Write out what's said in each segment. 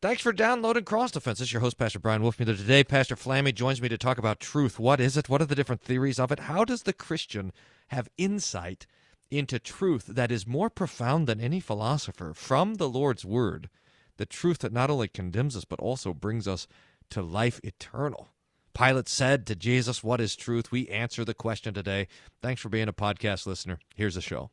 Thanks for downloading Cross Defense. This is your host, Pastor Bryan Wolfmueller. Today, Pastor Flammy joins me to talk about truth. What is it? What are the different theories of it? How does the Christian have insight into truth that is more profound than any philosopher from the Lord's Word? The truth that not only condemns us, but also brings us to life eternal. Pilate said to Jesus, What is truth? We answer the question today. Thanks for being a podcast listener. Here's the show.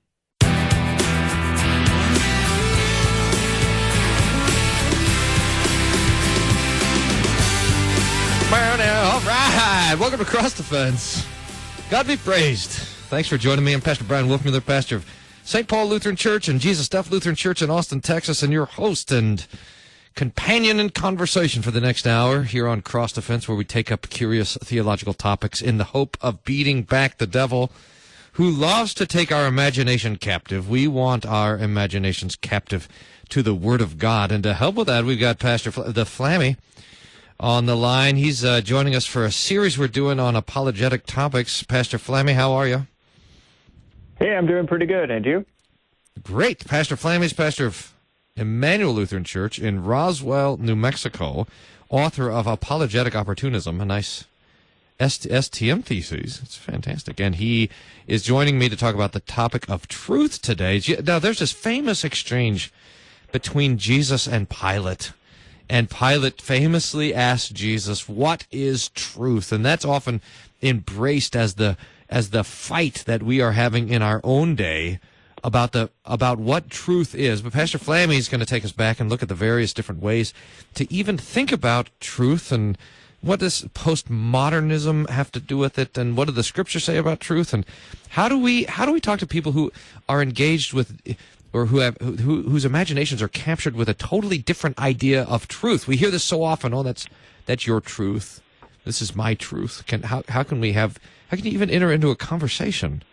All right. Welcome to Cross Defense. God be praised. Thanks for joining me. I'm Pastor Bryan Wolfmueller, pastor of St. Paul Lutheran Church and Jesus Deaf Lutheran Church in Austin, Texas, and your host and companion in conversation for the next hour here on Cross Defense, where we take up curious theological topics in the hope of beating back the devil who loves to take our imagination captive. We want our imaginations captive to the Word of God. And to help with that, we've got Pastor Fl- the Flammy on the line. He's uh, joining us for a series we're doing on apologetic topics. Pastor Flammy, how are you? Hey, I'm doing pretty good. And you? Great. Pastor Flammy's pastor of Emmanuel Lutheran Church in Roswell, New Mexico, author of Apologetic Opportunism, a nice STM thesis. It's fantastic. And he is joining me to talk about the topic of truth today. Now, there's this famous exchange between Jesus and Pilate. And Pilate famously asked Jesus, "What is truth?" And that's often embraced as the as the fight that we are having in our own day about the about what truth is. But Pastor Flammy is going to take us back and look at the various different ways to even think about truth and what does postmodernism have to do with it and what do the scriptures say about truth and how do we how do we talk to people who are engaged with or who have who, whose imaginations are captured with a totally different idea of truth. We hear this so often. Oh, that's that's your truth. This is my truth. Can how how can we have how can you even enter into a conversation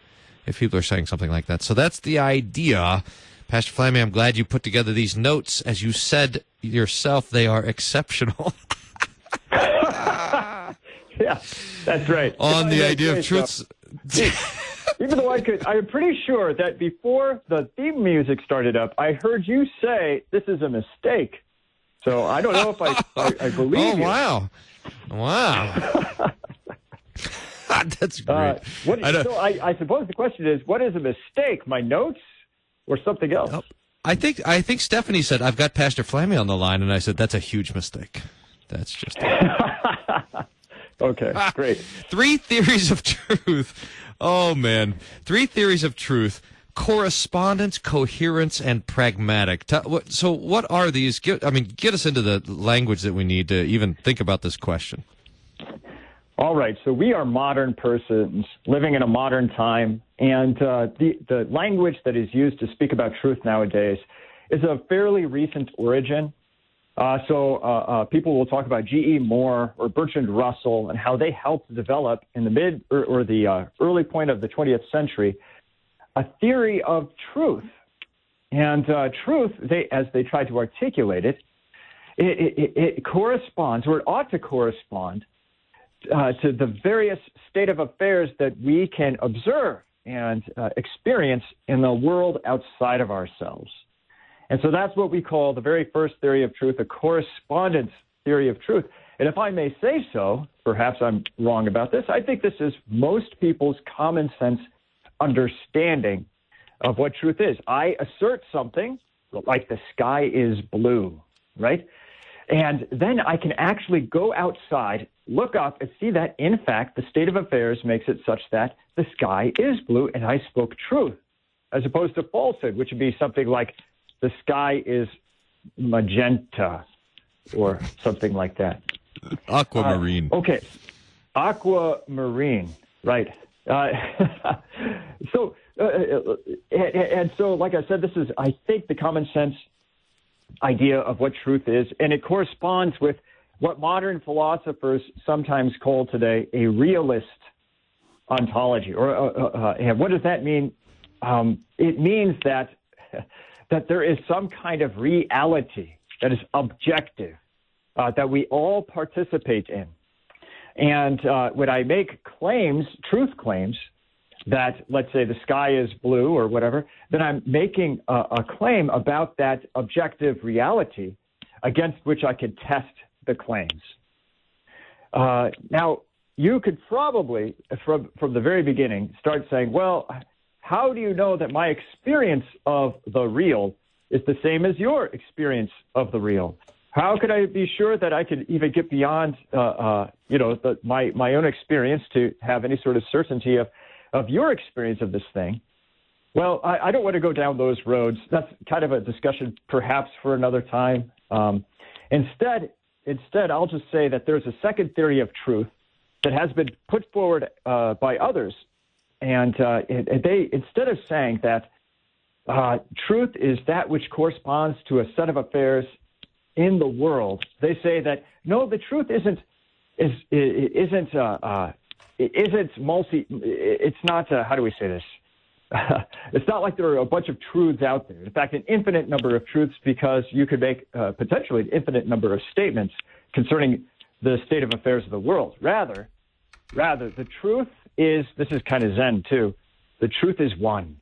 if people are saying something like that? So that's the idea. Pastor Flammy, I'm glad you put together these notes. As you said yourself, they are exceptional. yeah, that's right. On the idea of truth. Even though I could, I'm pretty sure that before the theme music started up, I heard you say this is a mistake. So I don't know if I, I, I believe oh, you. wow. Wow. That's great. Uh, what, I, so I, I, suppose the question is, what is a mistake? My notes or something else? Oh, I think I think Stephanie said I've got Pastor Flammy on the line, and I said that's a huge mistake. That's just okay. Great. Three theories of truth Oh man, three theories of truth: correspondence, coherence, and pragmatic. So, what are these? I mean, get us into the language that we need to even think about this question. All right, so we are modern persons living in a modern time, and uh, the the language that is used to speak about truth nowadays is of fairly recent origin. Uh, so uh, uh, people will talk about G.E. Moore or Bertrand Russell and how they helped develop in the mid or, or the uh, early point of the 20th century a theory of truth. And uh, truth, they, as they tried to articulate it, it, it, it corresponds, or it ought to correspond, uh, to the various state of affairs that we can observe and experience in the world outside of ourselves. And so that's what we call the very first theory of truth, a correspondence theory of truth. And if I may say so, perhaps I'm wrong about this, I think this is most people's common sense understanding of what truth is. I assert something like the sky is blue, right? And then I can actually go outside, look up, and see that, in fact, the state of affairs makes it such that the sky is blue, and I spoke truth, as opposed to falsehood, which would be something like the sky is magenta or something like that. Aquamarine. Uh, okay. Aquamarine, right. Uh, so, uh, and, and so, like I said, this is, I think, the common sense idea of what truth is, and it corresponds with what modern philosophers sometimes call today a realist ontology. Or uh, uh, uh what does that mean? Um, it means that that there is some kind of reality that is objective uh, that we all participate in. And uh, when I make claims, truth claims, that let's say the sky is blue or whatever, then I'm making a, a claim about that objective reality against which I could test the claims. Uh, now, you could probably, from, from the very beginning, start saying, well, how do you know that my experience of the real is the same as your experience of the real? How could I be sure that I could even get beyond, uh, uh, you know, the, my my own experience to have any sort of certainty of of your experience of this thing? Well, I, I don't want to go down those roads. That's kind of a discussion, perhaps, for another time. Um, instead, instead, I'll just say that there's a second theory of truth that has been put forward uh, by others, and uh, they instead of saying that uh, truth is that which corresponds to a set of affairs in the world. They say that no, the truth isn't is isn't uh, uh, isn't multi. It's not. Uh, how do we say this? it's not like there are a bunch of truths out there. In fact, an infinite number of truths because you could make uh, potentially an infinite number of statements concerning the state of affairs of the world. Rather, rather, the truth is. This is kind of Zen too. The truth is one.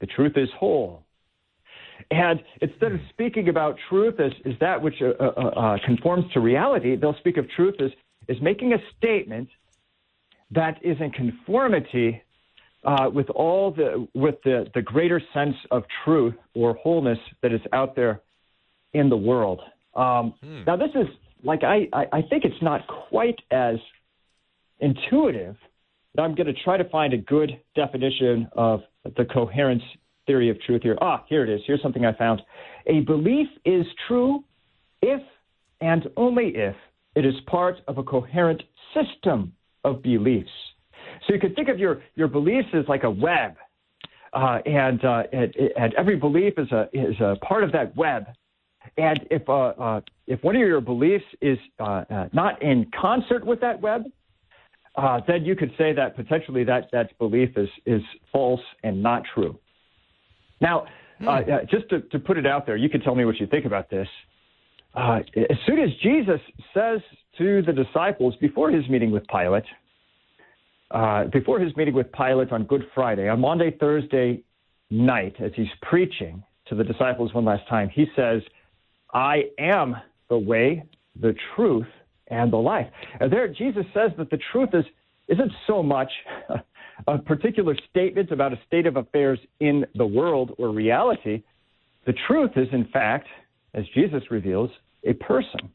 The truth is whole. And instead of speaking about truth as, as that which uh, uh, uh, conforms to reality, they'll speak of truth as, as making a statement that is in conformity uh, with all the with the, the greater sense of truth or wholeness that is out there in the world. Um, hmm. Now, this is like I, I, I think it's not quite as intuitive. I'm going to try to find a good definition of the coherence theory of truth here. Ah, here it is. Here's something I found. A belief is true if and only if it is part of a coherent system of beliefs. So you could think of your, your beliefs as like a web, uh, and, uh, and, and every belief is a, is a part of that web. And if, uh, uh if one of your beliefs is uh, uh, not in concert with that web, then you could say that potentially that, that belief is, is false and not true. Now, hmm. uh, just to, to, put it out there, you can tell me what you think about this. Uh, as soon as Jesus says to the disciples before his meeting with Pilate, uh, before his meeting with Pilate on Good Friday, on Monday, Thursday night, as he's preaching to the disciples one last time, he says, I am the way, the truth, and the life. And there, Jesus says that the truth is, isn't so much a particular statement about a state of affairs in the world or reality. The truth is, in fact, as Jesus reveals, a person,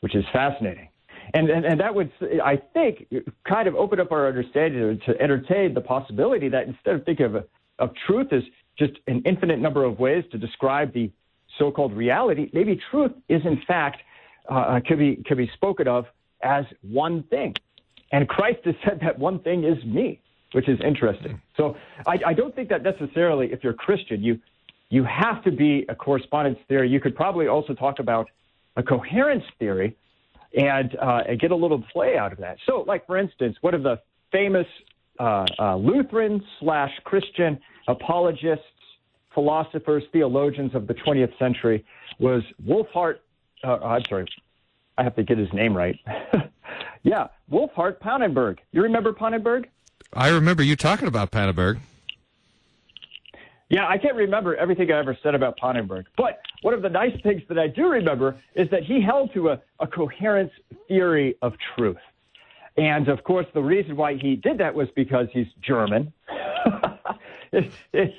which is fascinating. And, and, and that would, I think, kind of open up our understanding to entertain the possibility that instead of thinking of, of truth as just an infinite number of ways to describe the so-called reality, maybe truth is in fact uh, could be could be spoken of as one thing. And Christ has said that one thing is me which is interesting. So I, I don't think that necessarily, if you're Christian, you you have to be a correspondence theory. You could probably also talk about a coherence theory and, uh, and get a little play out of that. So, like for instance, one of the famous uh, uh, Lutheran slash Christian apologists, philosophers, theologians of the 20th century was Wolfhart. Uh, I'm sorry, I have to get his name right. yeah, Wolfhart Pannenberg. You remember Pannenberg? I remember you talking about Pannenberg. Yeah, I can't remember everything I ever said about Pannenberg. But one of the nice things that I do remember is that he held to a, a coherence theory of truth. And of course, the reason why he did that was because he's German,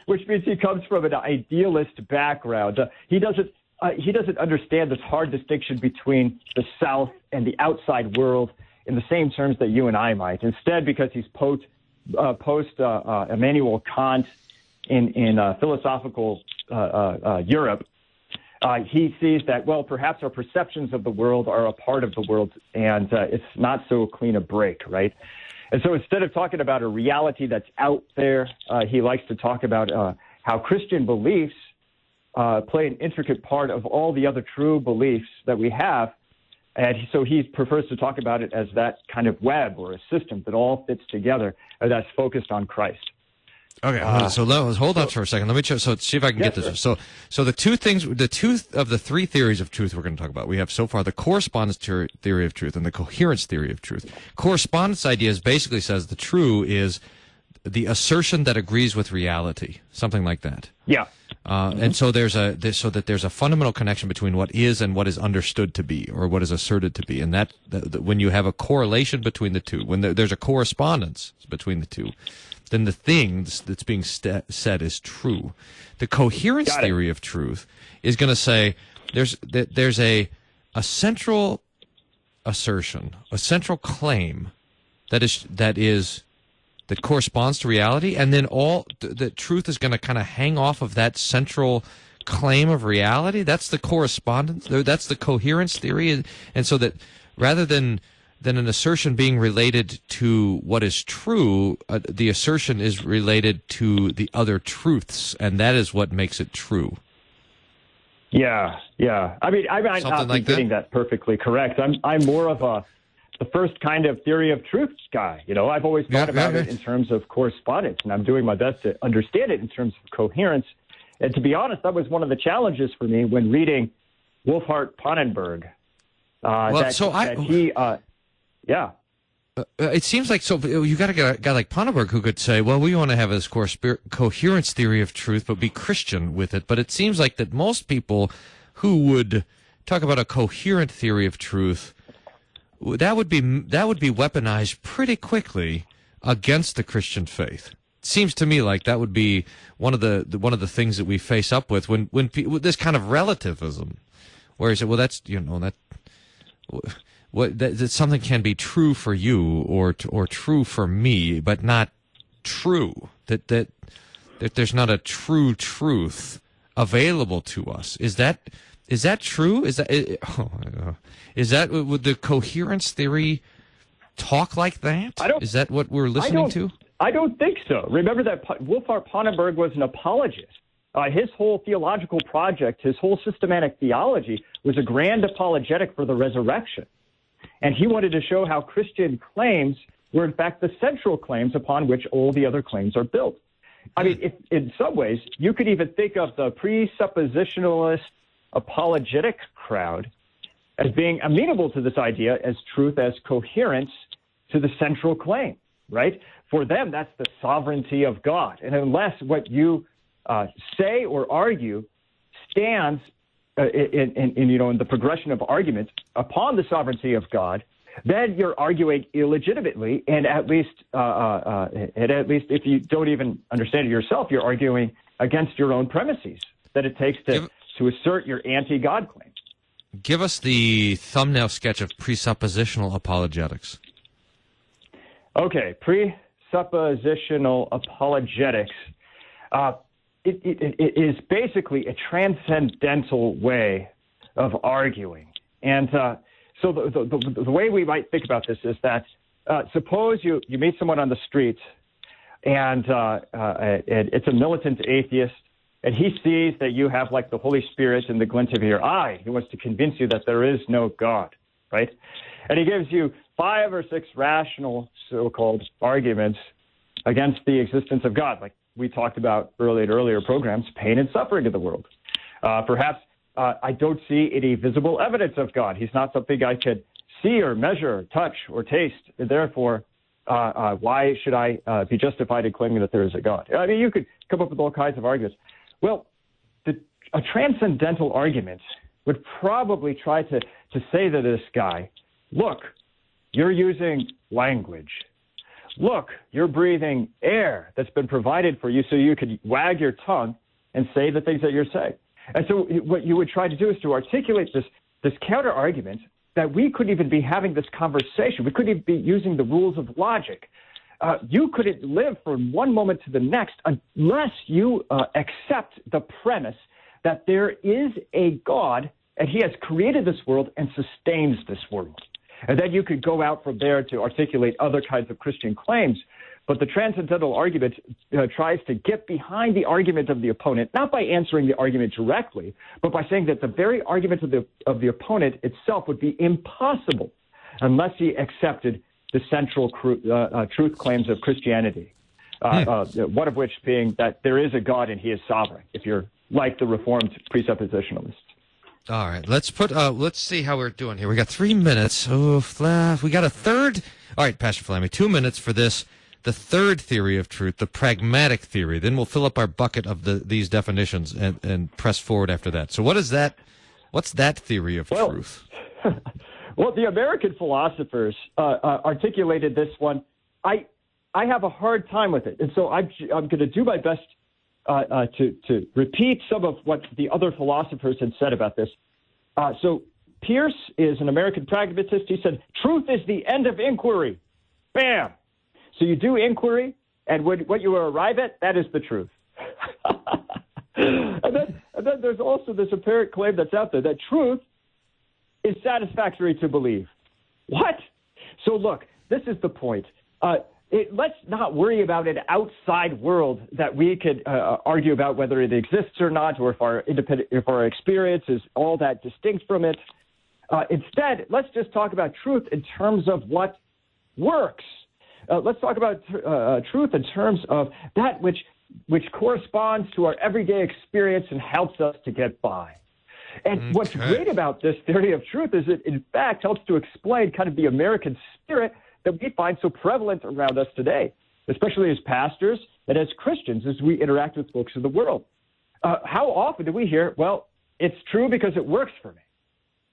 which means he comes from an idealist background. Uh, he doesn't uh, he doesn't understand this hard distinction between the South and the outside world in the same terms that you and I might. Instead, because he's post uh, post uh, uh, Immanuel Kant in in uh, philosophical uh, Europe, he sees that well, perhaps our perceptions of the world are a part of the world, and it's not so clean a break, right? And so instead of talking about a reality that's out there, he likes to talk about how Christian beliefs play an intricate part of all the other true beliefs that we have and so he prefers to talk about it as that kind of web or a system that all fits together uh, that's focused on Christ. Okay, uh, so let, us hold so, on for a second. Let me ch- so see if I can yes, get this. Sir. So, so the two things, the two of the three theories of truth we're going to talk about. We have so far the correspondence theory of truth and the coherence theory of truth. Correspondence ideas basically says the true is the assertion that agrees with reality, something like that. Yeah. Uh, And so there's a there, so that there's a fundamental connection between what is and what is understood to be, or what is asserted to be, and that, that, that when you have a correlation between the two, when there, there's a correspondence between the two, then the thing that's being st- said is true. The coherence theory of truth is going to say there's that there's a a central assertion, a central claim that is that is that corresponds to reality, and then all th- the truth is going to kind of hang off of that central claim of reality. That's the correspondence. That's the coherence theory, and so that rather than than an assertion being related to what is true, uh, the assertion is related to the other truths, and that is what makes it true. Yeah, yeah. I mean, I might Something not like be getting that? perfectly correct. I'm I'm more of a the first kind of theory of truth guy. You know, I've always thought Yeah, about yeah, it in terms of correspondence, and I'm doing my best to understand it in terms of coherence. And to be honest, that was one of the challenges for me when reading Wolfhart Pannenberg. Uh, Well, that, so I- he, uh, yeah. Uh, it seems like so. You got to get a guy like Pannenberg who could say, "Well, we want to have this coherence theory of truth, but be Christian with it." But it seems like that most people who would talk about a coherent theory of truth that would be that would be weaponized pretty quickly against the Christian faith. It seems to me like that would be one of the, the one of the things that we face up with when when with this kind of relativism, where you say, "Well, that's you know that." what that, that something can be true for you or or true for me, but not true. That that that there's not a true truth available to us. Is that is that true? Is that i- oh, uh, is that would the coherence theory talk like that? I Is that what we're listening don't, to? I don't think so. Remember that Wolfhart Pannenberg was an apologist. Uh, his whole theological project, his whole systematic theology, was a grand apologetic for the resurrection. And he wanted to show how Christian claims were, in fact, the central claims upon which all the other claims are built. I mean, if, in some ways, you could even think of the presuppositionalist apologetic crowd as being amenable to this idea as truth as coherence to the central claim, right? For them, that's the sovereignty of God. And unless what you uh, say or argue stands uh, in, in, in, you know, in the progression of argument upon the sovereignty of God, then you're arguing illegitimately, and at least, uh, uh, uh, and at least if you don't even understand it yourself, you're arguing against your own premises that it takes to, to assert your anti-God claim. Give us the thumbnail sketch of presuppositional apologetics. Okay, presuppositional apologetics. Uh, it, it, it is basically a transcendental way of arguing. And uh, so the, the, the, the way we might think about this is that uh, suppose you, you meet someone on the street and, uh, uh, and it's a militant atheist and he sees that you have like the Holy Spirit in the glint of your eye. He wants to convince you that there is no God, right? And he gives you five or six rational so-called arguments against the existence of God, like we talked about earlier in earlier programs, pain and suffering in the world. Uh, perhaps uh, I don't see any visible evidence of God. He's not something I could see or measure, touch or taste. And therefore, uh, uh, why should I uh, be justified in claiming that there is a God? I mean, you could come up with all kinds of arguments. Well, the, a transcendental argument would probably try to, to say to this guy, look, you're using language. Look, you're breathing air that's been provided for you so you could wag your tongue and say the things that you're saying. And so what you would try to do is to articulate this, this counter argument that we couldn't even be having this conversation. We couldn't even be using the rules of logic. Uh, you couldn't live from one moment to the next unless you uh, accept the premise that there is a God and he has created this world and sustains this world. And then you could go out from there to articulate other kinds of Christian claims. But the transcendental argument uh, tries to get behind the argument of the opponent, not by answering the argument directly, but by saying that the very argument of the, of the opponent itself would be impossible unless he accepted the central cru- uh, uh, truth claims of Christianity. Uh, uh, one of which being that there is a God and he is sovereign, if you're like the Reformed presuppositionalists. All right, let's put. Uh, let's see how we're doing here. We got three minutes. Oh, we got a third. All right, Pastor Flammy, two minutes for this. the third theory of truth, the pragmatic theory. Then we'll fill up our bucket of the, these definitions and, and press forward after that. So, what is that? What's that theory of well, truth? well, the American philosophers uh, uh, articulated this one. I I have a hard time with it, and so I'm I'm going to do my best uh, uh, to to repeat some of what the other philosophers had said about this. Uh, so Peirce is an American pragmatist. He said, "Truth is the end of inquiry." Bam. So you do inquiry, and what you arrive at, that is the truth. and, then, and then there's also this apparent claim that's out there that truth is satisfactory to believe. What? So look, this is the point. Uh, it, let's not worry about an outside world that we could uh, argue about whether it exists or not, or if our independent, if our experience is all that distinct from it. Uh, instead, let's just talk about truth in terms of what works. Uh, let's talk about uh, uh, truth in terms of that which which corresponds to our everyday experience and helps us to get by. And okay. what's great about this theory of truth is it, in fact, helps to explain kind of the American spirit that we find so prevalent around us today, especially as pastors and as Christians as we interact with folks in the world. Uh, how often do we hear, well, it's true because it works for me?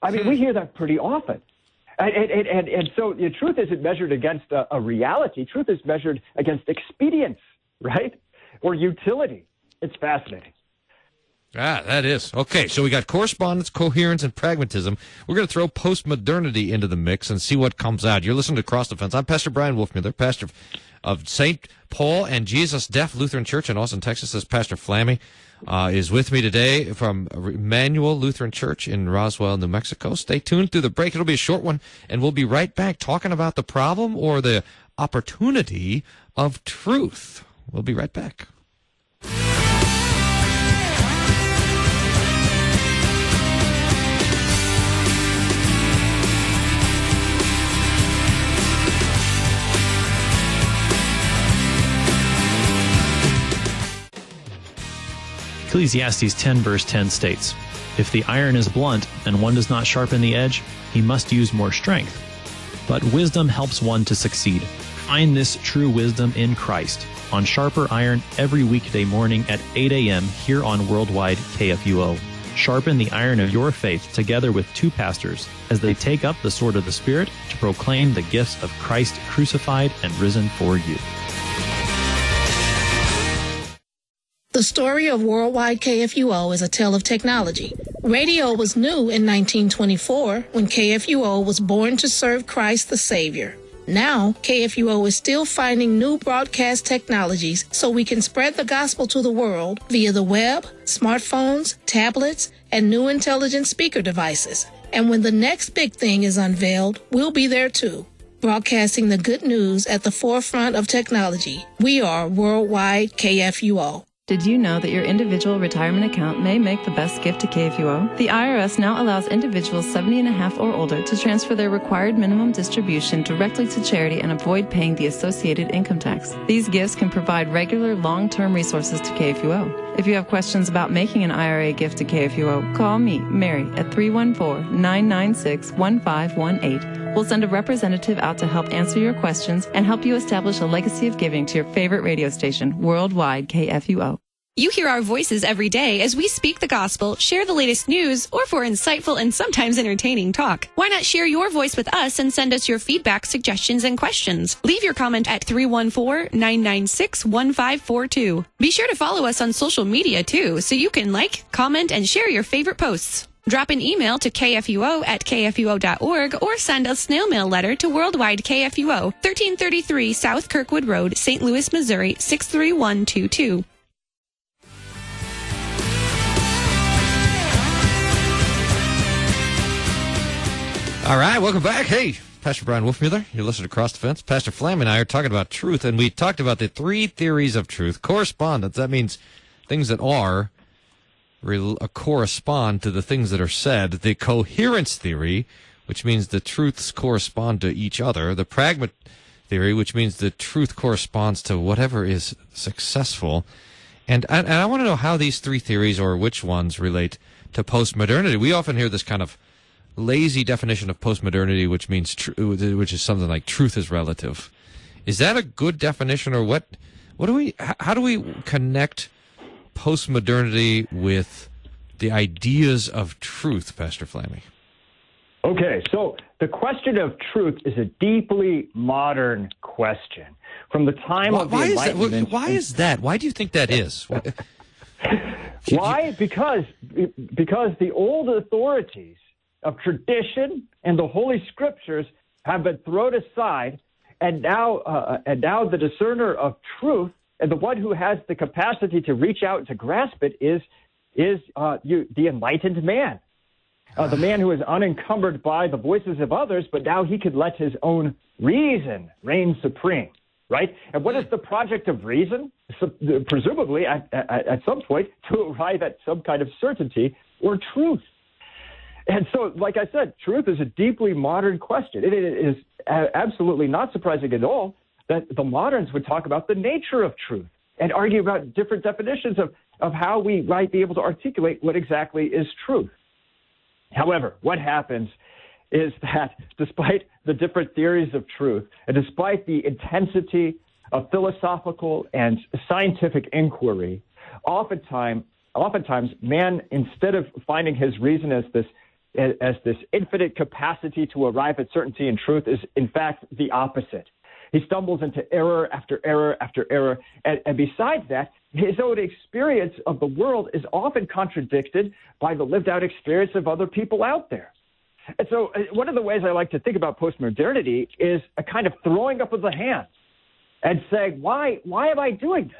I mean, we hmm. hear that pretty often. And, and, and, and so the truth isn't measured against a, a reality. Truth is measured against expedience, right? Or utility. It's fascinating. Ah, that is. Okay, so we got correspondence, coherence, and pragmatism. We're going to throw postmodernity into the mix and see what comes out. You're listening to Cross Defense. I'm Pastor Bryan Wolfmueller, pastor of St. Paul and Jesus Deaf Lutheran Church in Austin, Texas. This Pastor Flammy uh, is with me today from Emmanuel Lutheran Church in Roswell, New Mexico. Stay tuned through the break. It'll be a short one, and we'll be right back talking about the problem or the opportunity of truth. We'll be right back. Ecclesiastes 10, verse 10 states, If the iron is blunt and one does not sharpen the edge, he must use more strength. But wisdom helps one to succeed. Find this true wisdom in Christ on Sharper Iron every weekday morning at 8 a.m. here on Worldwide KFUO. Sharpen the iron of your faith together with two pastors as they take up the sword of the Spirit to proclaim the gifts of Christ crucified and risen for you. The story of Worldwide KFUO is a tale of technology. Radio was new in 1924 when KFUO was born to serve Christ the Savior. Now, KFUO is still finding new broadcast technologies so we can spread the gospel to the world via the web, smartphones, tablets, and new intelligent speaker devices. And when the next big thing is unveiled, we'll be there too. Broadcasting the good news at the forefront of technology. We are Worldwide KFUO. Did you know that your individual retirement account may make the best gift to KFUO? The IRS now allows individuals 70 and a half or older to transfer their required minimum distribution directly to charity and avoid paying the associated income tax. These gifts can provide regular long-term resources to KFUO. If you have questions about making an IRA gift to KFUO, call me, Mary, at 314-996-1518. We'll send a representative out to help answer your questions and help you establish a legacy of giving to your favorite radio station, Worldwide KFUO. You hear our voices every day as we speak the gospel, share the latest news, or for insightful and sometimes entertaining talk. Why not share your voice with us and send us your feedback, suggestions, and questions? Leave your comment at 314-996-1542. Be sure to follow us on social media too, so you can like, comment, and share your favorite posts. Drop an email to kfuo at kfuo.org or send a snail mail letter to Worldwide KFUO, 1333 South Kirkwood Road, St. Louis, Missouri, 63122. All right, welcome back. Hey, Pastor Bryan Wolfmueller, you're listening to Cross Defense. Pastor Flam and I are talking about truth, and we talked about the three theories of truth. Correspondence, that means things that are re- uh, correspond to the things that are said. The coherence theory, which means the truths correspond to each other. The pragma theory, which means the truth corresponds to whatever is successful. And, and, and I want to know how these three theories, or which ones, relate to postmodernity. We often hear this kind of lazy definition of postmodernity, which means tr- which is something like truth is relative. Is that a good definition, or what? What do we? How do we connect postmodernity with the ideas of truth, Pastor Flammy? Okay, so the question of truth is a deeply modern question. From the time why, of the why Enlightenment. Is that, why is that? Why do you think that is? why? Because because the old authorities of tradition and the Holy Scriptures have been thrown aside, and now uh, and now the discerner of truth and the one who has the capacity to reach out and to grasp it is is uh, you, the enlightened man uh, the man who is unencumbered by the voices of others, but now he could let his own reason reign supreme, right? And what is the project of reason? So, presumably, at, at, at some point, to arrive at some kind of certainty or truth. And so, like I said, truth is a deeply modern question. It is absolutely not surprising at all that the moderns would talk about the nature of truth and argue about different definitions of, of how we might be able to articulate what exactly is truth. However, what happens is that despite the different theories of truth, and despite the intensity of philosophical and scientific inquiry, oftentimes, oftentimes man, instead of finding his reason as this as this infinite capacity to arrive at certainty and truth, is in fact the opposite. He stumbles into error after error after error. And, and besides that, his own experience of the world is often contradicted by the lived out experience of other people out there. And so, uh, one of the ways I like to think about postmodernity is a kind of throwing up of the hands and saying, why, why am I doing this?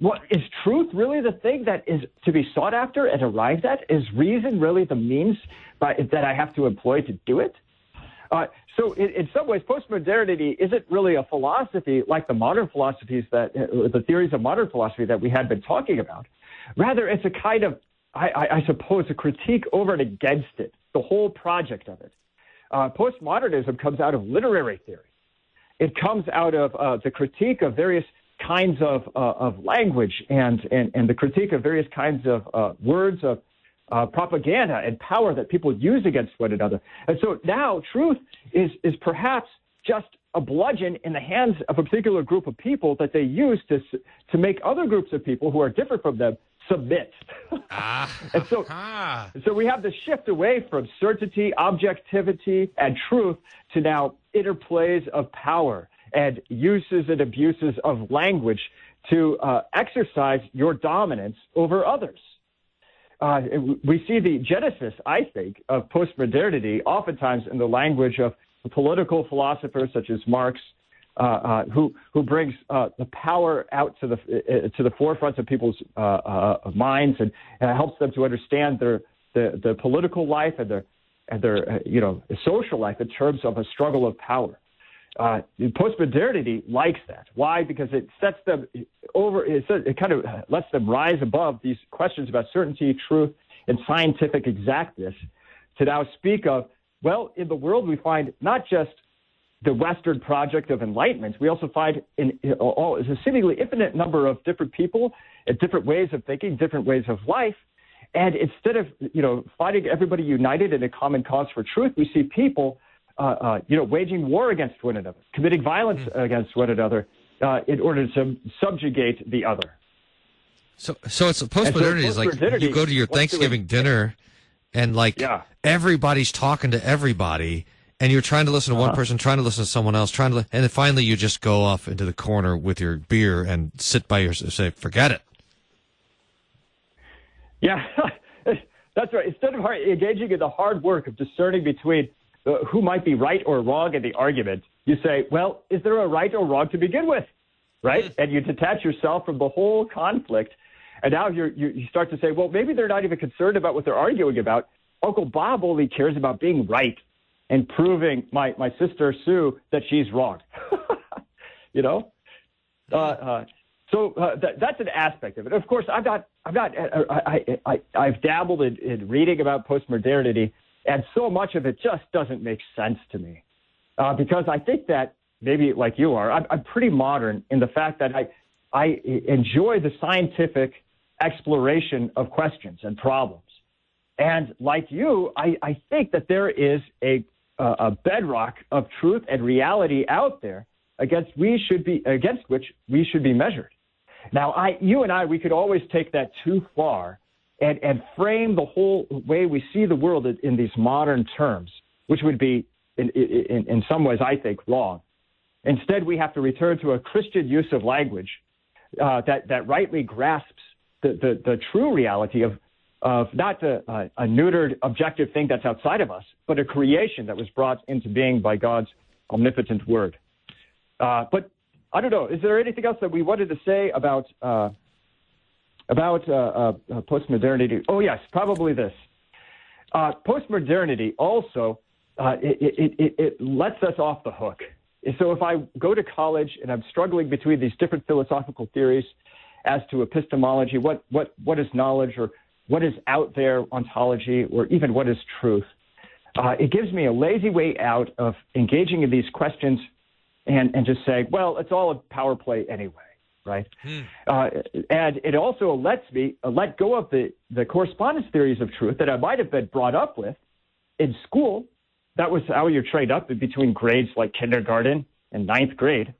What, is truth really the thing that is to be sought after and arrived at? Is reason really the means by, that I have to employ to do it? Uh, so, in, in, some ways, postmodernity isn't really a philosophy like the modern philosophies that uh, the theories of modern philosophy that we had been talking about. Rather, it's a kind of, I, I, I suppose, a critique over and against it, the whole project of it. Uh, postmodernism comes out of literary theory. It comes out of uh, the critique of various kinds of, uh, of language and, and, and the critique of various kinds of words of uh, propaganda and power that people use against one another. And so now truth is, is perhaps just a bludgeon in the hands of a particular group of people that they use to, to make other groups of people who are different from them submit. Ah, and so, so we have the shift away from certainty, objectivity, and truth to now interplays of power and uses and abuses of language to uh, exercise your dominance over others uh, we see the genesis, I think, of postmodernity oftentimes in the language of political philosophers such as Marx, uh, uh, who who brings uh, the power out to the uh, to the forefront of people's minds and helps them to understand their the, the political life and their and their you know social life in terms of a struggle of power uh, postmodernity likes that. Why? Because it sets them over. It, it kind of lets them rise above these questions about certainty, truth, and scientific exactness to now speak of. Well, in the world, we find not just the Western project of enlightenment. We also find in, in all, a seemingly infinite number of different people, and different ways of thinking, different ways of life. And instead of you know finding everybody united in a common cause for truth, we see people you know, waging war against one another, committing violence mm. against one another uh, in order to subjugate the other. So, so it's postmodernity so is like you go to your Thanksgiving dinner, and like yeah. everybody's talking to everybody, and you're trying to listen to uh-huh. one person, trying to listen to someone else, trying to, and then finally you just go off into the corner with your beer and sit by yourself, say, "Forget it." Yeah, that's right. Instead of hard, engaging in the hard work of discerning between uh, who might be right or wrong in the argument, you say, well, is there a right or wrong to begin with? Right? Mm. And you detach yourself from the whole conflict. And now you you start to say, well, maybe they're not even concerned about what they're arguing about. Uncle Bob only cares about being right and proving my, my sister Sue that she's wrong. you know? Uh, uh, so uh, that, that's an aspect of it. Of course, I'm not. I'm not. Uh, I, I, I, I've dabbled in, in reading about postmodernity, and so much of it just doesn't make sense to me uh, because I think that maybe like you are, I'm, I'm pretty modern in the fact that I, I enjoy the scientific exploration of questions and problems. And like you, I, I think that there is a, a bedrock of truth and reality out there against we should be against which we should be measured. Now, I, you and I, we could always take that too far and, and frame the whole way we see the world in, these modern terms, which would be, in, in, in some ways, I think, wrong. Instead, we have to return to a Christian use of language uh, that, that rightly grasps the, the, the true reality of, of not a, a neutered objective thing that's outside of us, but a creation that was brought into being by God's omnipotent word. Uh, but I don't know. Is there anything else that we wanted to say about uh, about uh, uh, uh postmodernity? Oh yes, probably this. Uh, postmodernity also it, it, it, it lets us off the hook. So if I go to college and I'm struggling between these different philosophical theories as to epistemology, what what what is knowledge or what is out there ontology or even what is truth, it gives me a lazy way out of engaging in these questions and, and just say, well, it's all a power play anyway, right? Hmm. Uh, and it also lets me uh, let go of the, the correspondence theories of truth that I might have been brought up with in school. That was how you're trained up between grades like kindergarten and ninth grade.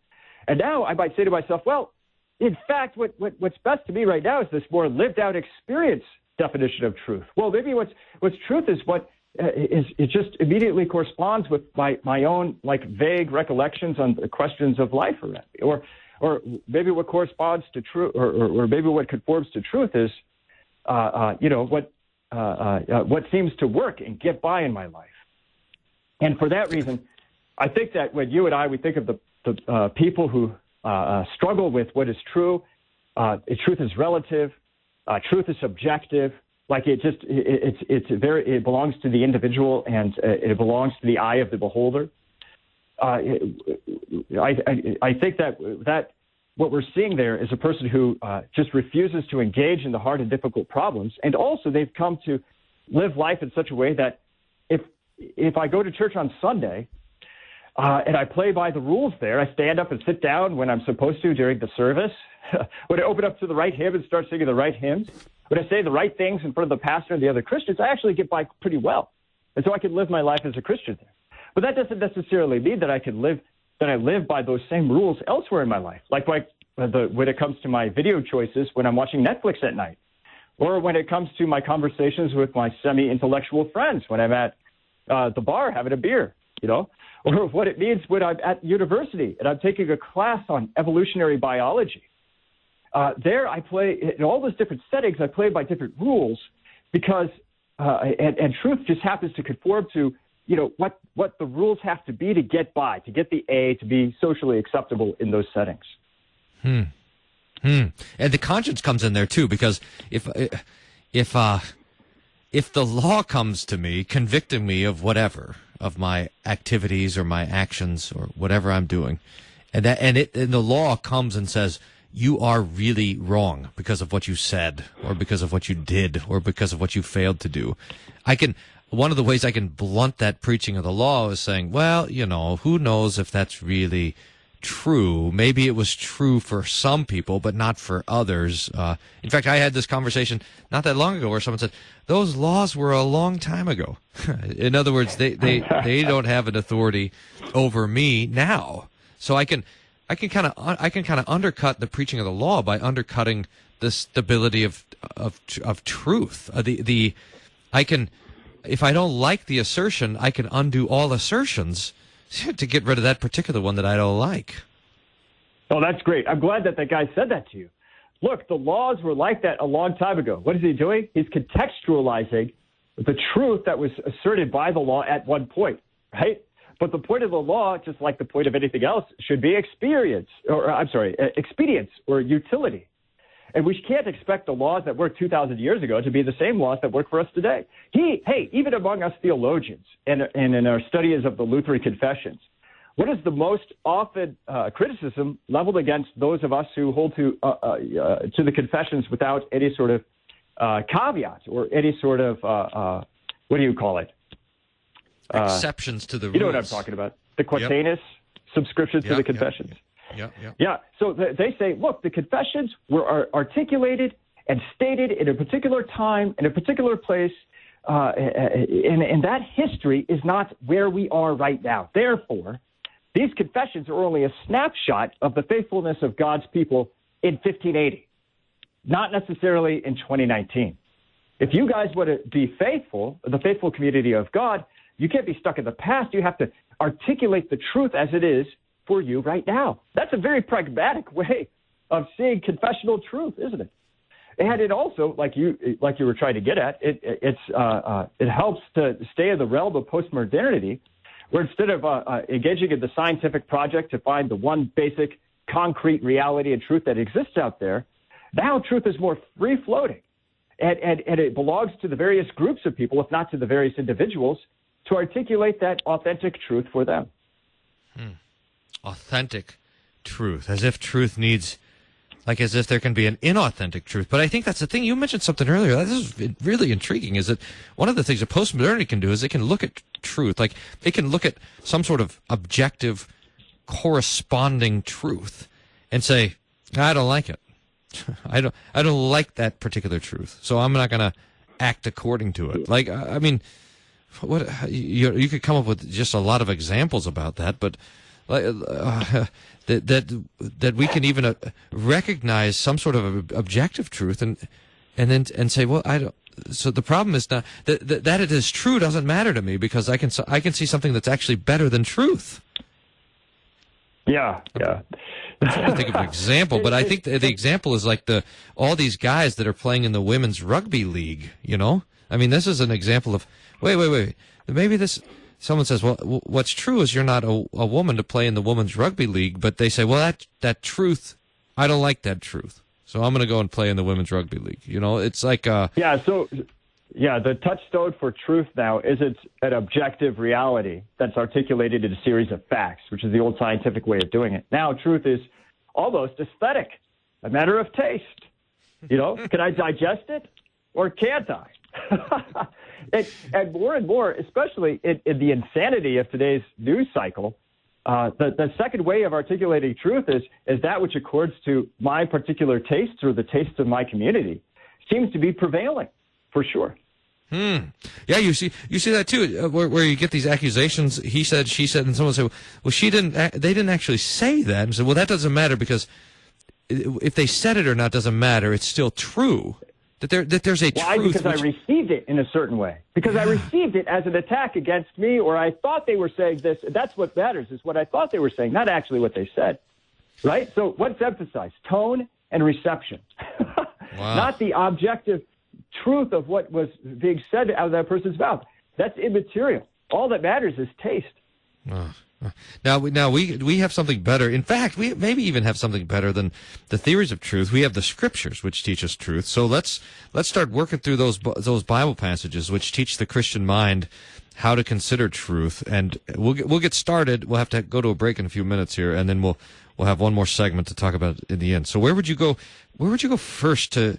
And now I might say to myself, well, in fact, what, what, what's best to me right now is this more lived out experience definition of truth. Well, maybe what's, what's truth is what uh, is it just immediately corresponds with my, my own like vague recollections on the questions of life or or or maybe what corresponds to truth or, or, or, maybe what conforms to truth is uh, uh, you know what uh, uh, uh, what seems to work and get by in my life and for that reason I think that when you and I we think of the, the people who struggle with what is true truth is relative truth is subjective like it just it, it's it's very it belongs to the individual and it belongs to the eye of the beholder. Uh, I, I, I think that that what we're seeing there is a person who uh, just refuses to engage in the hard and difficult problems, and also they've come to live life in such a way that if if I go to church on Sunday uh, and I play by the rules there, I stand up and sit down when I'm supposed to during the service. when I open up to the right hymn and start singing the right hymns, when I say the right things in front of the pastor and the other Christians, I actually get by pretty well. And so I can live my life as a Christian there. But that doesn't necessarily mean that I can live that I live by those same rules elsewhere in my life. Like uh, the, when it comes to my video choices when I'm watching Netflix at night, or when it comes to my conversations with my semi-intellectual friends when I'm at uh, the bar having a beer, you know, or what it means when I'm at university and I'm taking a class on evolutionary biology uh, there, I play in all those different settings. I play by different rules because, uh, and, and truth just happens to conform to, you know, what what the rules have to be to get by, to get the A, to be socially acceptable in those settings. Hmm. Hmm. And the conscience comes in there too, because if if uh, if the law comes to me convicting me of whatever of my activities or my actions or whatever I'm doing, and that and it and the law comes and says you are really wrong because of what you said or because of what you did or because of what you failed to do. I can, one of the ways I can blunt that preaching of the law is saying, well, you know, who knows if that's really true. Maybe it was true for some people, but not for others. Uh, in fact, I had this conversation not that long ago where someone said, those laws were a long time ago. in other words, they, they, they don't have an authority over me now. So I can, I can kind of I can kind of undercut the preaching of the law by undercutting the stability of of of truth. Uh, the the I can if I don't like the assertion, I can undo all assertions to get rid of that particular one that I don't like. Oh, that's great. I'm glad that that guy said that to you. Look, the laws were like that a long time ago. What is he doing? He's contextualizing the truth that was asserted by the law at one point, right? But the point of the law, just like the point of anything else, should be experience, or I'm sorry, expedience or utility. And we can't expect the laws that worked 2,000 years ago to be the same laws that work for us today. He, hey, even among us theologians and, and in our studies of the Lutheran confessions, what is the most often uh, criticism leveled against those of us who hold to uh, uh, uh to the confessions without any sort of uh, caveat or any sort of uh, what do you call it? Exceptions to the rules. You know what I'm talking about? The Quatenus yep. subscription to the confessions. Yep, yep. Yeah. yeah. So th- they say, look, the confessions were articulated and stated in a particular time, in a particular place, uh, and, and that history is not where we are right now. Therefore, these confessions are only a snapshot of the faithfulness of God's people in 1580, not necessarily in 2019. If you guys want to be faithful, the faithful community of God, you can't be stuck in the past. You have to articulate the truth as it is for you right now. That's a very pragmatic way of seeing confessional truth, isn't it? And it also, like you like you were trying to get at, it it's uh, uh, it helps to stay in the realm of postmodernity, where instead of uh, uh, engaging in the scientific project to find the one basic concrete reality and truth that exists out there, now truth is more free floating, and, and and it belongs to the various groups of people, if not to the various individuals, to articulate that authentic truth for them. Hmm. Authentic truth, as if truth needs like as if there can be an inauthentic truth. But I think that's the thing. You mentioned something earlier. This is really intriguing. Is that one of the things that postmodernity can do is it can look at truth, like it can look at some sort of objective, corresponding truth, and say, "I don't like it. I don't. I don't like that particular truth. So I'm not going to act according to it." Like I mean, what you you could come up with just a lot of examples about that, but. Uh, that that that we can even uh, recognize some sort of objective truth and and then and say, well, I don't. So the problem is not that, that that it is true doesn't matter to me because I can I can see something that's actually better than truth. Yeah, yeah. I'm trying to think of an example, but I think the, the example is like the all these guys that are playing in the women's rugby league. You know, I mean, this is an example of wait, wait, wait. Maybe this someone says, "Well, what's true is you're not a, a, woman to play in the women's rugby league," but they say, "Well, that that truth, I don't like that truth, so I'm going to go and play in the women's rugby league." You know, it's like uh, yeah. So, yeah, the touchstone for truth now is it's an objective reality that's articulated in a series of facts, which is the old scientific way of doing it. Now, truth is almost aesthetic, a matter of taste. You know, can I digest it or can't I? and, and more and more, especially in, in the insanity of today's news cycle, uh, the, the second way of articulating truth is, is that which accords to my particular tastes or the tastes of my community seems to be prevailing, for sure. Hmm. Yeah, you see, you see that too, uh, where, where you get these accusations. He said, she said, and someone said, "Well, she didn't. They didn't actually say that." And said, "Well, that doesn't matter because if they said it or not doesn't matter. It's still true." That there that there's a Why? truth. Because which... I received it in a certain way. Because I received it as an attack against me, or I thought they were saying this. That's what matters. Is what I thought they were saying, not actually what they said. Right. So what's emphasized? Tone and reception, wow. not the objective truth of what was being said out of that person's mouth. That's immaterial. All that matters is taste. Now, we, now we we have something better. In fact, we maybe even have something better than the theories of truth. We have the scriptures, which teach us truth. So let's let's start working through those those Bible passages, which teach the Christian mind how to consider truth. And we'll get, we'll get started. We'll have to go to a break in a few minutes here, and then we'll we'll have one more segment to talk about in the end. So where would you go? Where would you go first to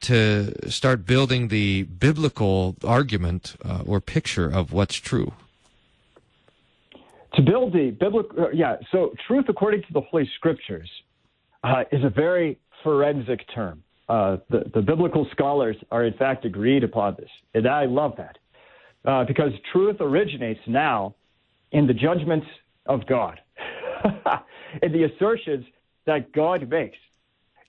to start building the biblical argument uh, or picture of what's true? To build the biblical, uh, yeah, so truth according to the Holy Scriptures uh, is a very forensic term. Uh, the, the, biblical scholars are, in fact, agreed upon this. And I love that uh, because truth originates now in the judgments of God, in the assertions that God makes.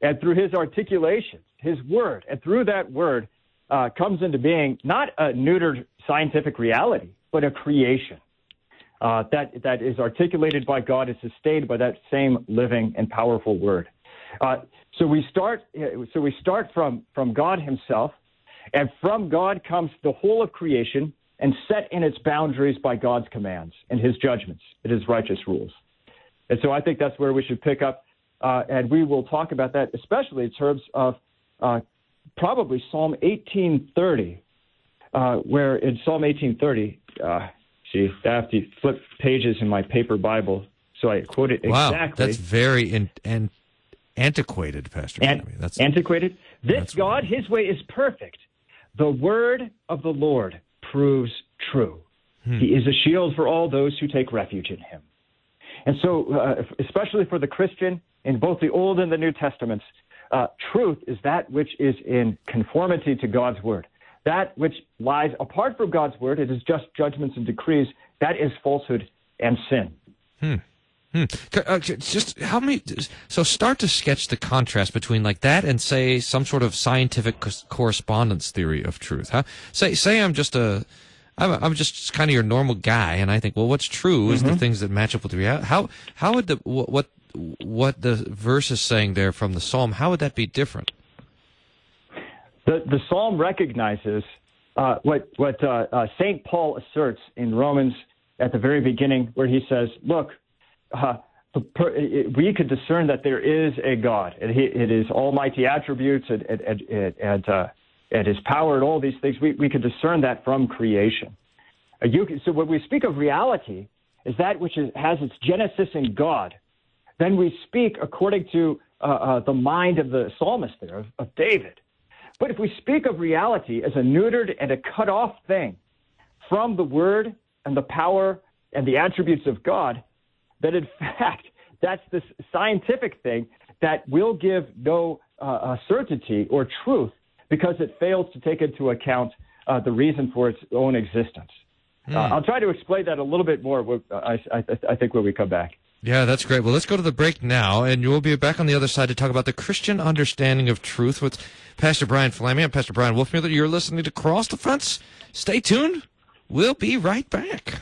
And through his articulations, his word, and through that word uh, comes into being not a neutered scientific reality, but a creation uh, that, that is articulated by God and sustained by that same living and powerful word. Uh, so we start, so we start from, from God himself, and from God comes the whole of creation and set in its boundaries by God's commands and his judgments and his righteous rules. And so I think that's where we should pick up, uh, and we will talk about that, especially in terms of uh, probably Psalm 1830, uh, where in Psalm 1830, See, I have to flip pages in my paper Bible, so I quote it wow, exactly. that's very in, and antiquated, Pastor. An- that's antiquated. This God, His way is perfect. The word of the Lord proves true. Hmm. He is a shield for all those who take refuge in Him. And so, uh, especially for the Christian in both the Old and the New Testaments, uh, truth is that which is in conformity to God's word. That which lies apart from God's word, it is just judgments and decrees, that is falsehood and sin. Hmm. Hmm. Uh, just how many? So start to sketch the contrast between like that and say some sort of scientific co- correspondence theory of truth. Huh? Say say I'm just a I'm, I'm just kind of your normal guy, and I think, well, what's true is mm-hmm. the things that match up with reality. How how would the what what the verse is saying there from the psalm? How would that be different? The the psalm recognizes uh, what what uh, uh, Saint Paul asserts in Romans at the very beginning, where he says, "Look, uh, we could discern that there is a God. It, it is almighty attributes and, and, and, and, uh, and his power and all these things. We, we could discern that from creation. Uh, so when we speak of reality, is that which is, has its genesis in God. Then we speak according to the mind of the psalmist there, of, of David. But if we speak of reality as a neutered and a cut off thing from the word and the power and the attributes of God, that in fact that's this scientific thing that will give no uh, uh, certainty or truth because it fails to take into account uh, the reason for its own existence. Mm. I'll try to explain that a little bit more. Uh, I, I, I think when we come back. Yeah, that's great. Well, let's go to the break now, and we'll be back on the other side to talk about the Christian understanding of truth with Pastor Brian Flammy and Pastor Bryan Wolfmueller. You're listening to Cross Defense. Stay tuned. We'll be right back.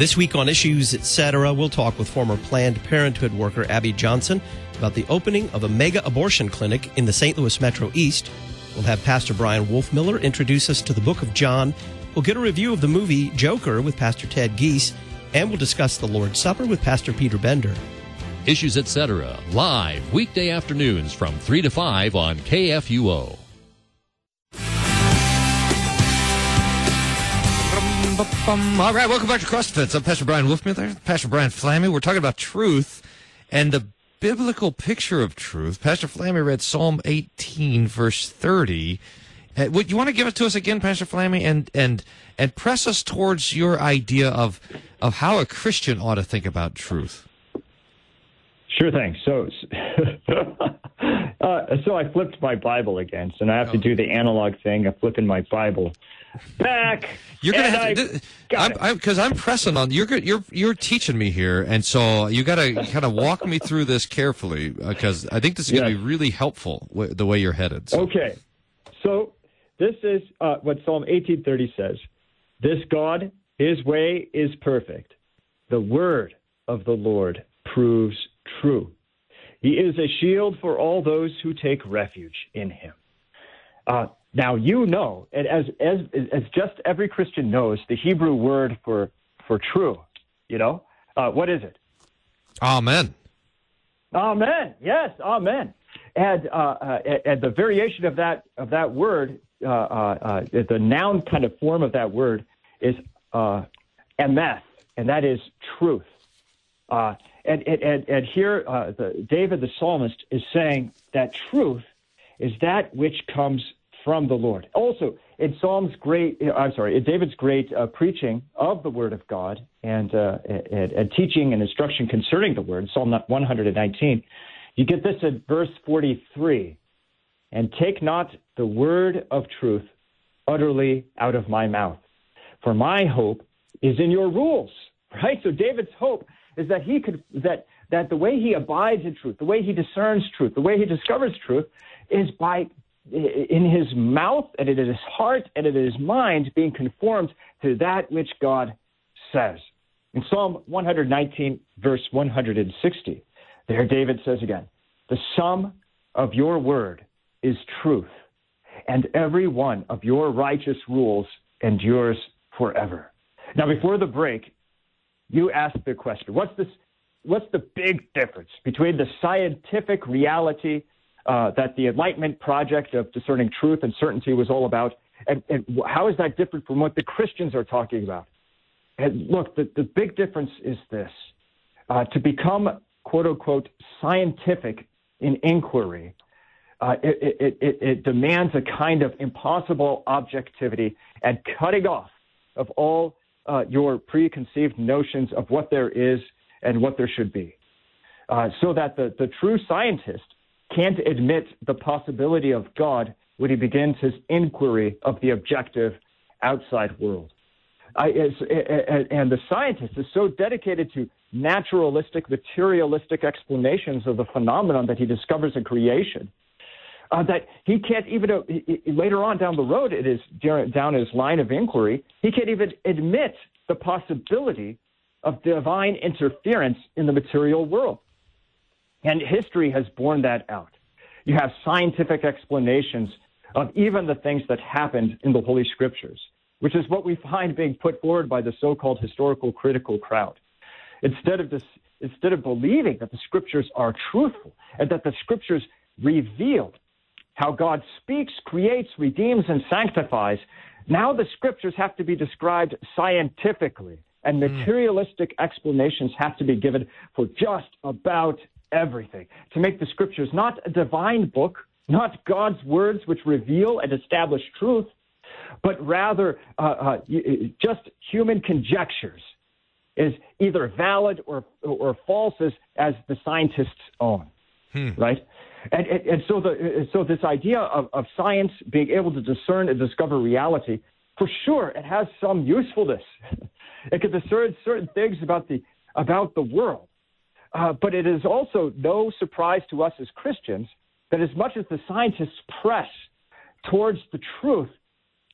This week on Issues Etc., we'll talk with former Planned Parenthood worker Abby Johnson about the opening of a mega abortion clinic in the St. Louis Metro East. We'll have Pastor Bryan Wolfmueller introduce us to the book of John. We'll get a review of the movie Joker with Pastor Ted Giese, and we'll discuss the Lord's Supper with Pastor Peter Bender. Issues Etc., live weekday afternoons from 3 to 5 on KFUO. All right, welcome back to Cross Defense. I'm Pastor Bryan Wolfmueller, Pastor Brian Flammy. We're talking about truth and the biblical picture of truth. Pastor Flammy read Psalm 18, verse 30. Uh, would you want to give it to us again, Pastor Flammy, and and and press us towards your idea of of how a Christian ought to think about truth? Sure thing. So, uh, so I flipped my Bible again. So now I have to do the analog thing of flipping my Bible back. You're gonna have to, because I'm, I'm, pressing on you're you're you're teaching me here, and so you got to kind of walk me through this carefully because I think this is going to be really helpful the way you're headed. So. Okay, so this is uh, what Psalm 18:30 says. This God, His way is perfect. The word of the Lord proves true. He is a shield for all those who take refuge in Him. Uh, now you know, and as as as just every Christian knows, the Hebrew word for for true. You know, uh, what is it? Amen. Amen. Yes, amen. And uh, uh, and the variation of that of that word, uh, uh, uh, the noun kind of form of that word is uh, emeth, and that is truth. And, and and here, the, David the psalmist is saying that truth is that which comes from the Lord. Also, in Psalm's great, I'm sorry, in David's great uh, preaching of the Word of God and, uh, and, and teaching and instruction concerning the Word, Psalm 119, you get this at verse 43. And take not the word of truth utterly out of my mouth, for my hope is in your rules. Right. So David's hope is that he could that that the way he abides in truth, the way he discerns truth, the way he discovers truth, is by in his mouth and in his heart and in his mind being conformed to that which God says. In Psalm 119, verse 160, there David says again, The sum of your word is truth, and every one of your righteous rules endures forever. Now, before the break, you asked the question what's, this, what's the big difference between the scientific reality uh, that the Enlightenment project of discerning truth and certainty was all about? And, and how is that different from what the Christians are talking about? And look, the, the big difference is this uh, to become, quote unquote, scientific in inquiry. Uh, it, it, it, it, demands a kind of impossible objectivity and cutting off of all uh, your preconceived notions of what there is and what there should be. Uh, so that the, the true scientist can't admit the possibility of God when he begins his inquiry of the objective outside world. I, and the scientist is so dedicated to naturalistic, materialistic explanations of the phenomenon that he discovers in creation uh, that he can't even, uh, he, later on down the road, it is down his line of inquiry, he can't even admit the possibility of divine interference in the material world. And history has borne that out. You have scientific explanations of even the things that happened in the Holy Scriptures, which is what we find being put forward by the so-called historical critical crowd. Instead of this, instead of believing that the Scriptures are truthful and that the Scriptures reveal how God speaks, creates, redeems, and sanctifies, now the Scriptures have to be described scientifically, and hmm. materialistic mm. explanations have to be given for just about everything to make the Scriptures not a divine book not God's words which reveal and establish truth, but rather uh, uh, just human conjectures is either valid or, or false as, as the scientists own, hmm. right? And, and, and, so, the, so this idea of, of science being able to discern and discover reality, for sure, it has some usefulness. it can discern certain things about the, about the world. Uh, but it is also no surprise to us as Christians that as much as the scientists press towards the truth,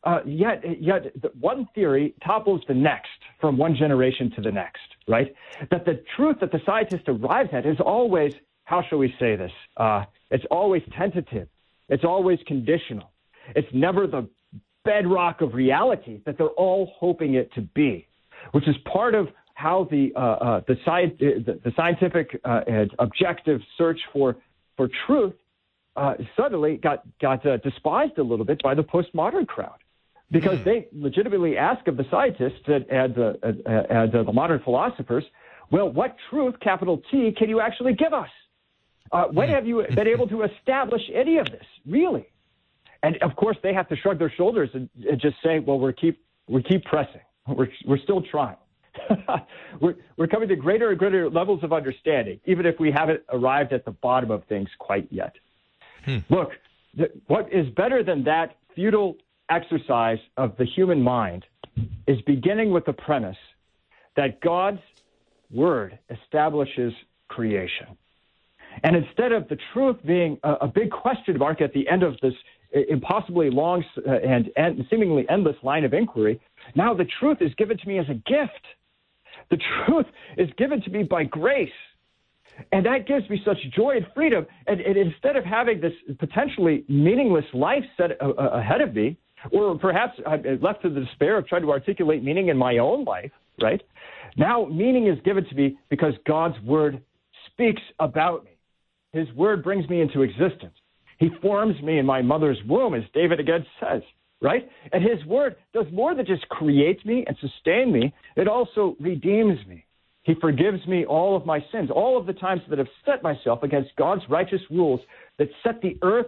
uh, yet, yet one theory topples the next from one generation to the next, right? That the truth that the scientist arrives at is always, how shall we say this? Uh, it's always tentative. It's always conditional. It's never the bedrock of reality that they're all hoping it to be, which is part of how the uh, uh, the, sci- the, the, scientific uh, and objective search for for truth uh, suddenly got got uh, despised a little bit by the postmodern crowd because mm. they legitimately ask of the scientists and, and, uh, and uh, the modern philosophers, well, what truth, capital T, can you actually give us? Uh, when have you been able to establish any of this, really? And of course, they have to shrug their shoulders and, and just say, well, we keep we keep pressing. We're we're still trying. we're, we're coming to greater and greater levels of understanding, even if we haven't arrived at the bottom of things quite yet. Hmm. Look, what is better than that futile exercise of the human mind is beginning with the premise that God's word establishes creation. And instead of the truth being a, a big question mark at the end of this impossibly long uh, and, and seemingly endless line of inquiry, now the truth is given to me as a gift. The truth is given to me by grace. And that gives me such joy and freedom. And, and instead of having this potentially meaningless life set uh, uh ahead of me, or perhaps I'm left to the despair of trying to articulate meaning in my own life, right? Now, meaning is given to me because God's word speaks about me. His word brings me into existence. He forms me in my mother's womb, as David again says, right? And his word does more than just create me and sustain me, it also redeems me. He forgives me all of my sins, all of the times that I've set myself against God's righteous rules that set the earth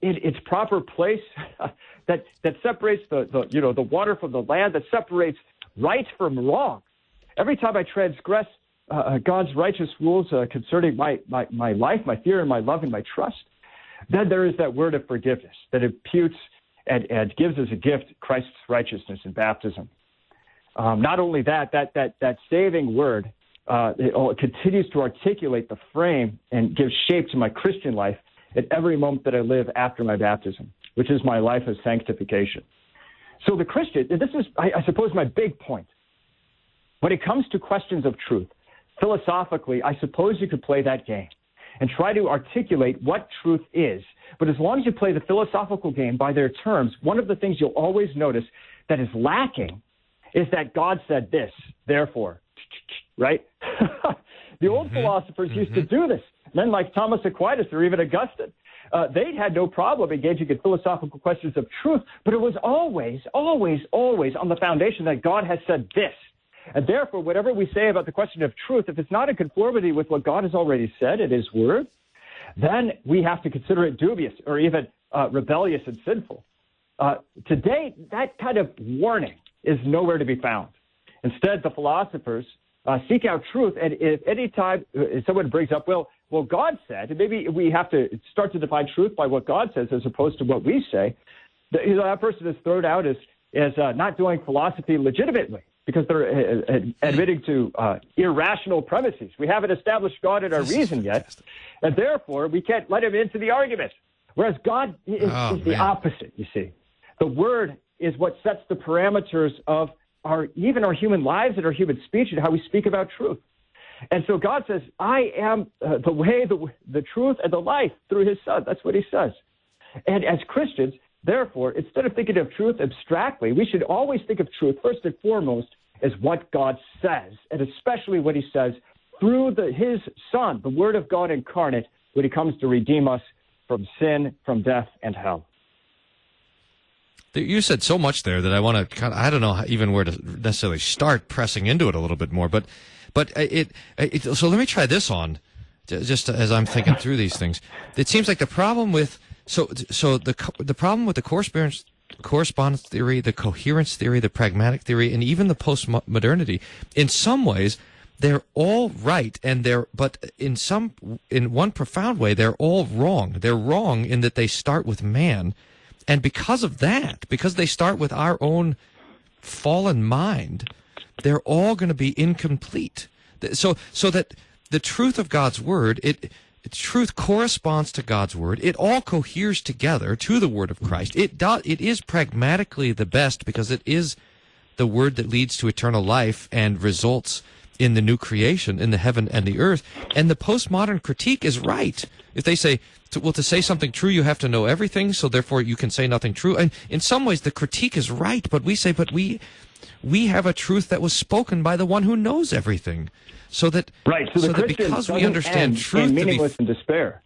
in its proper place, that, that separates the, the, you know, the water from the land, that separates right from wrong. Every time I transgress uh, uh, God's righteous rules uh, concerning my, my, my life, my fear, and my love and my trust, then there is that word of forgiveness that imputes and, and gives as a gift Christ's righteousness in baptism. Um, not only that, that, that, that saving word uh, it, it continues to articulate the frame and give shape to my Christian life at every moment that I live after my baptism, which is my life of sanctification. So the Christian, this is, I, I suppose, my big point. When it comes to questions of truth, philosophically, I suppose you could play that game. and try to articulate what truth is. But as long as you play the philosophical game by their terms, one of the things you'll always notice that is lacking is that God said this, therefore, right? the old mm-hmm. philosophers mm-hmm. used to mm-hmm. do this. Men like Thomas Aquinas or even Augustine, uh, they had no problem engaging in philosophical questions of truth, but it was always, always, always on the foundation that God has said this. And therefore, whatever we say about the question of truth, if it's not in conformity with what God has already said in His Word, then we have to consider it dubious or even uh, rebellious and sinful. Uh, today, that kind of warning is nowhere to be found. Instead, the philosophers uh, seek out truth, and if any time uh, someone brings up, well, well, God said, and maybe we have to start to define truth by what God says as opposed to what we say, that, you know, that person is thrown out as, as uh, not doing philosophy legitimately because they're uh, uh, admitting to uh, irrational premises. We haven't established God in our reason yet, and therefore we can't let him into the argument. Whereas God is, oh, is the opposite, you see. The Word is what sets the parameters of our even our human lives and our human speech and how we speak about truth. And so God says, I am uh, the way, the, the truth, and the life through his son. That's what he says. And as Christians, therefore, instead of thinking of truth abstractly, we should always think of truth first and foremost as what God says, and especially what he says through the, his son, the word of God incarnate, when he comes to redeem us from sin, from death, and hell. You said so much there that I want to kind of, I don't know even where to necessarily start pressing into it a little bit more, but but it, it, so let me try this on, just as I'm thinking through these things. It seems like the problem with so so the the problem with the correspondence correspondence theory, the coherence theory, the pragmatic theory, and even the postmodernity, in some ways, they're all right, and they're but in some in one profound way, they're all wrong. They're wrong in that they start with man, and because of that, because they start with our own fallen mind they're all going to be incomplete. So, so that the truth of God's word, it, truth corresponds to God's word. It all coheres together to the word of Christ. It do, it is pragmatically the best because it is the word that leads to eternal life and results in the new creation, in the heaven and the earth. And the postmodern critique is right. If they say, well, to say something true, you have to know everything, so therefore you can say nothing true. And in some ways, the critique is right, but we say, but we we have a truth that was spoken by the one who knows everything. So that right, so, so that because we understand truth meaningless to be, and despair.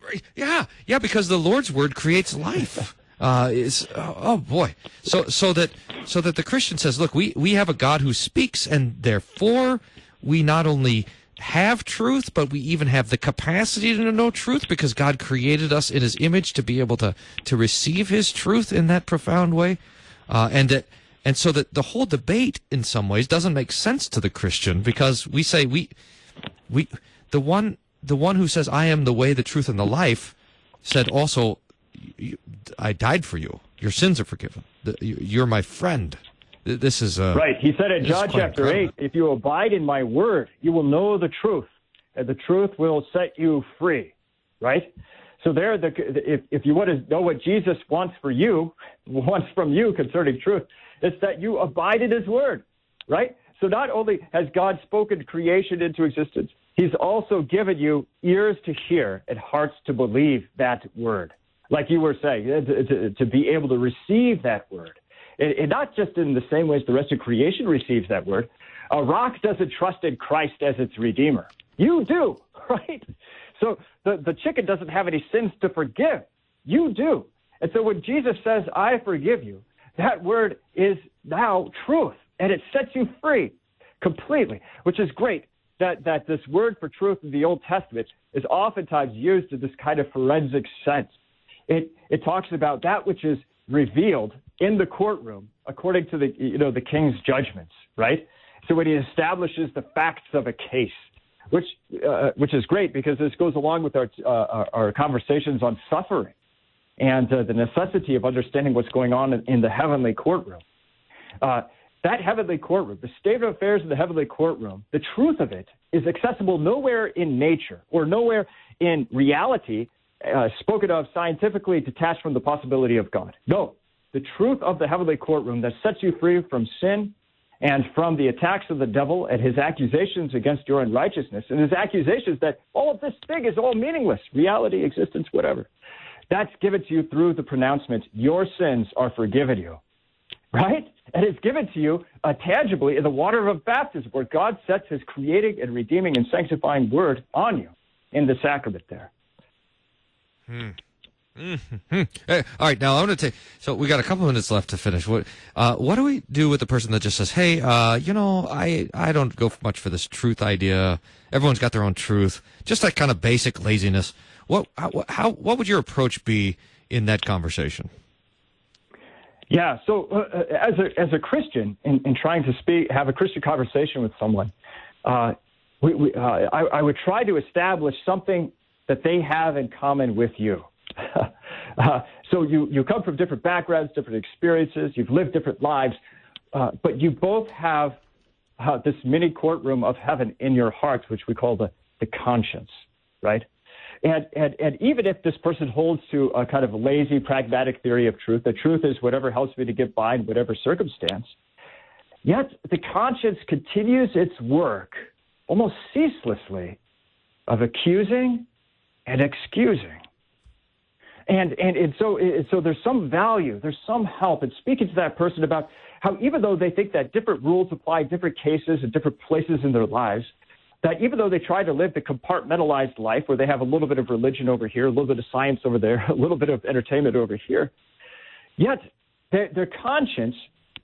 Right, Yeah, yeah, because the Lord's word creates life. Uh, is oh, oh boy, so so that so that the Christian says, look, we we have a God who speaks, and therefore we not only have truth, but we even have the capacity to know truth because God created us in His image to be able to to receive His truth in that profound way, uh, and that and so that the whole debate, in some ways, doesn't make sense to the Christian because we say we, we, the one, the one who says, "I am the way, the truth, and the life," said also, "I died for you. Your sins are forgiven. You're my friend." This is uh, right. He said in John chapter eight, "If you abide in my word, you will know the truth, and the truth will set you free." Right. So there, the, if, if you want to know what Jesus wants for you, wants from you concerning truth, it's that you abide in his word, right? So not only has God spoken creation into existence, he's also given you ears to hear and hearts to believe that word. Like you were saying, eh, to, to, to be able to receive that word. And, and not just in the same way as the rest of creation receives that word. A rock doesn't trust in Christ as its redeemer. You do, right? So the, the chicken doesn't have any sins to forgive. You do. And so when Jesus says, I forgive you, that word is now truth and it sets you free completely, which is great. That, that this word for truth in the Old Testament is oftentimes used in this kind of forensic sense. It, it talks about that which is revealed in the courtroom according to the, you know, the king's judgments, right? So when he establishes the facts of a case, which, uh, which is great because this goes along with our, uh, our, our conversations on suffering and uh, the necessity of understanding what's going on in, in the heavenly courtroom. Uh, that heavenly courtroom, the state of affairs in the heavenly courtroom, the truth of it is accessible nowhere in nature or nowhere in reality, uh, spoken of scientifically detached from the possibility of God. No, the truth of the heavenly courtroom that sets you free from sin and from the attacks of the devil and his accusations against your unrighteousness and his accusations that all of this thing is all meaningless, reality, existence, whatever. That's given to you through the pronouncement, your sins are forgiven you. Right? And it's given to you uh, tangibly in the water of baptism, where God sets his creating and redeeming and sanctifying word on you in the sacrament there. Hmm. Mm-hmm. Hey, all right, now I'm going to take. So we got a couple minutes left to finish. What uh, what do we do with the person that just says, "Hey, uh, you know, I I don't go much for this truth idea. Everyone's got their own truth. Just that kind of basic laziness." What how, how what would your approach be in that conversation? Yeah. So uh, uh, as a as a Christian, in, in trying to speak, have a Christian conversation with someone, uh, we, we, uh, I, I would try to establish something that they have in common with you. uh, so you, you come from different backgrounds, different experiences, you've lived different lives, uh, but you both have uh, this mini courtroom of heaven in your hearts, which we call the, the conscience, right? And, and, and even if this person holds to a kind of lazy, pragmatic theory of truth, the truth is whatever helps me to get by in whatever circumstance, yet the conscience continues its work almost ceaselessly of accusing and excusing. And, and, and so, so there's some value, there's some help in speaking to that person about how even though they think that different rules apply different cases and different places in their lives, that even though they try to live the compartmentalized life where they have a little bit of religion over here, a little bit of science over there, a little bit of entertainment over here, yet their, their conscience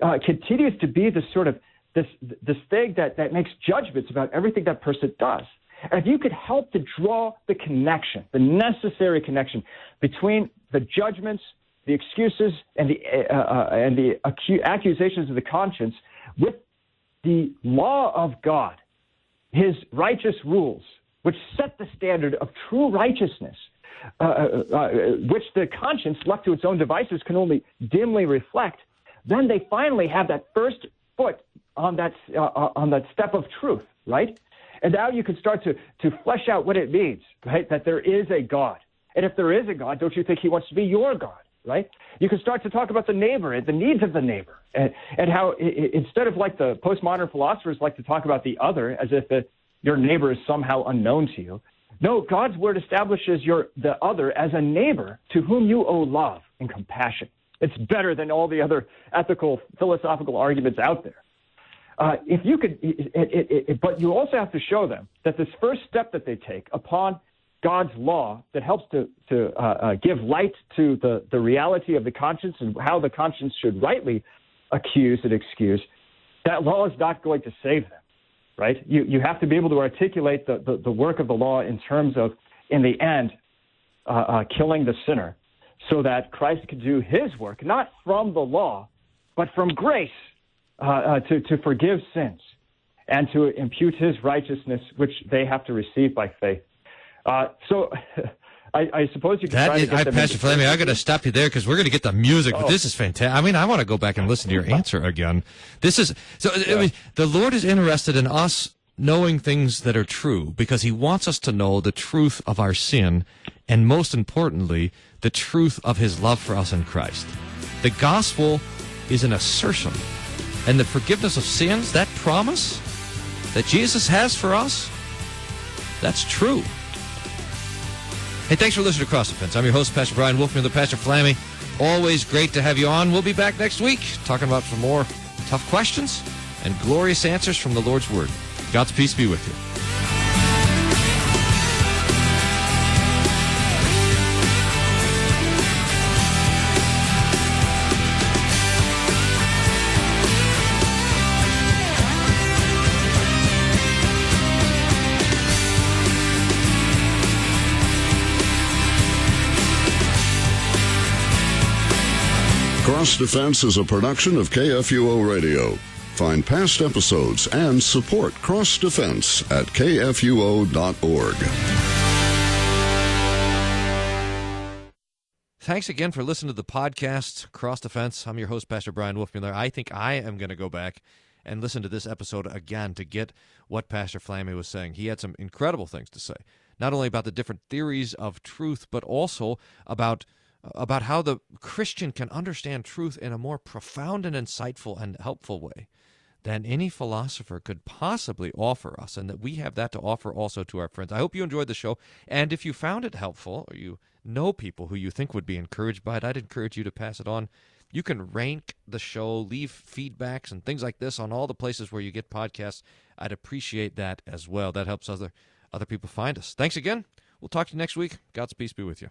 uh, continues to be this sort of this this thing that, that makes judgments about everything that person does. And if you could help to draw the connection, the necessary connection between the judgments, the excuses, and the uh, uh, and the accusations of the conscience with the law of God, His righteous rules, which set the standard of true righteousness, uh, uh, uh which the conscience, left to its own devices, can only dimly reflect. Then they finally have that first foot on that uh, on that step of truth, right? And now you can start to, to flesh out what it means, right? That there is a God. And if there is a God, don't you think he wants to be your God, right? You can start to talk about the neighbor and the needs of the neighbor and, and how it, instead of like the postmodern philosophers like to talk about the other as if your neighbor is somehow unknown to you. No, God's word establishes your, the other as a neighbor to whom you owe love and compassion. It's better than all the other ethical, philosophical arguments out there. Uh, if you could, it, it, it, but you also have to show them that this first step that they take upon God's law that helps to, to uh, uh, give light to the, the reality of the conscience and how the conscience should rightly accuse and excuse, that law is not going to save them, right? You, you have to be able to articulate the, the, the work of the law in terms of, in the end, uh, uh, killing the sinner so that Christ could do his work, not from the law, but from grace uh, uh, to, to forgive sins and to impute his righteousness, which they have to receive by faith. Uh, so I, I, suppose you can that try is, to get I, Pastor Flaming, I'm going to stop you there because we're going to get the music. Oh. But this is fantastic. I mean, I want to go back and listen to your answer again. This is so. I mean, the Lord is interested in us knowing things that are true because He wants us to know the truth of our sin, and most importantly, the truth of His love for us in Christ. The gospel is an assertion and the forgiveness of sins, that promise that Jesus has for us, that's true. Hey, thanks for listening to Cross Defense. I'm your host, Pastor Bryan Wolfmueller, the Pastor Flammy. Always great to have you on. We'll be back next week talking about some more tough questions and glorious answers from the Lord's Word. God's peace be with you. Cross Defense is a production of KFUO Radio. Find past episodes and support Cross Defense at kfuo.org. Thanks again for listening to the podcast Cross Defense. I'm your host, Pastor Bryan Wolfmueller. I think I am going to go back and listen to this episode again to get what Pastor Flammy was saying. He had some incredible things to say, not only about the different theories of truth, but also about about how the Christian can understand truth in a more profound and insightful and helpful way than any philosopher could possibly offer us, and that we have that to offer also to our friends. I hope you enjoyed the show, and if you found it helpful, or you know people who you think would be encouraged by it, I'd encourage you to pass it on. You can rank the show, leave feedbacks and things like this on all the places where you get podcasts. I'd appreciate that as well. That helps other other people find us. Thanks again. We'll talk to you next week. God's peace be with you.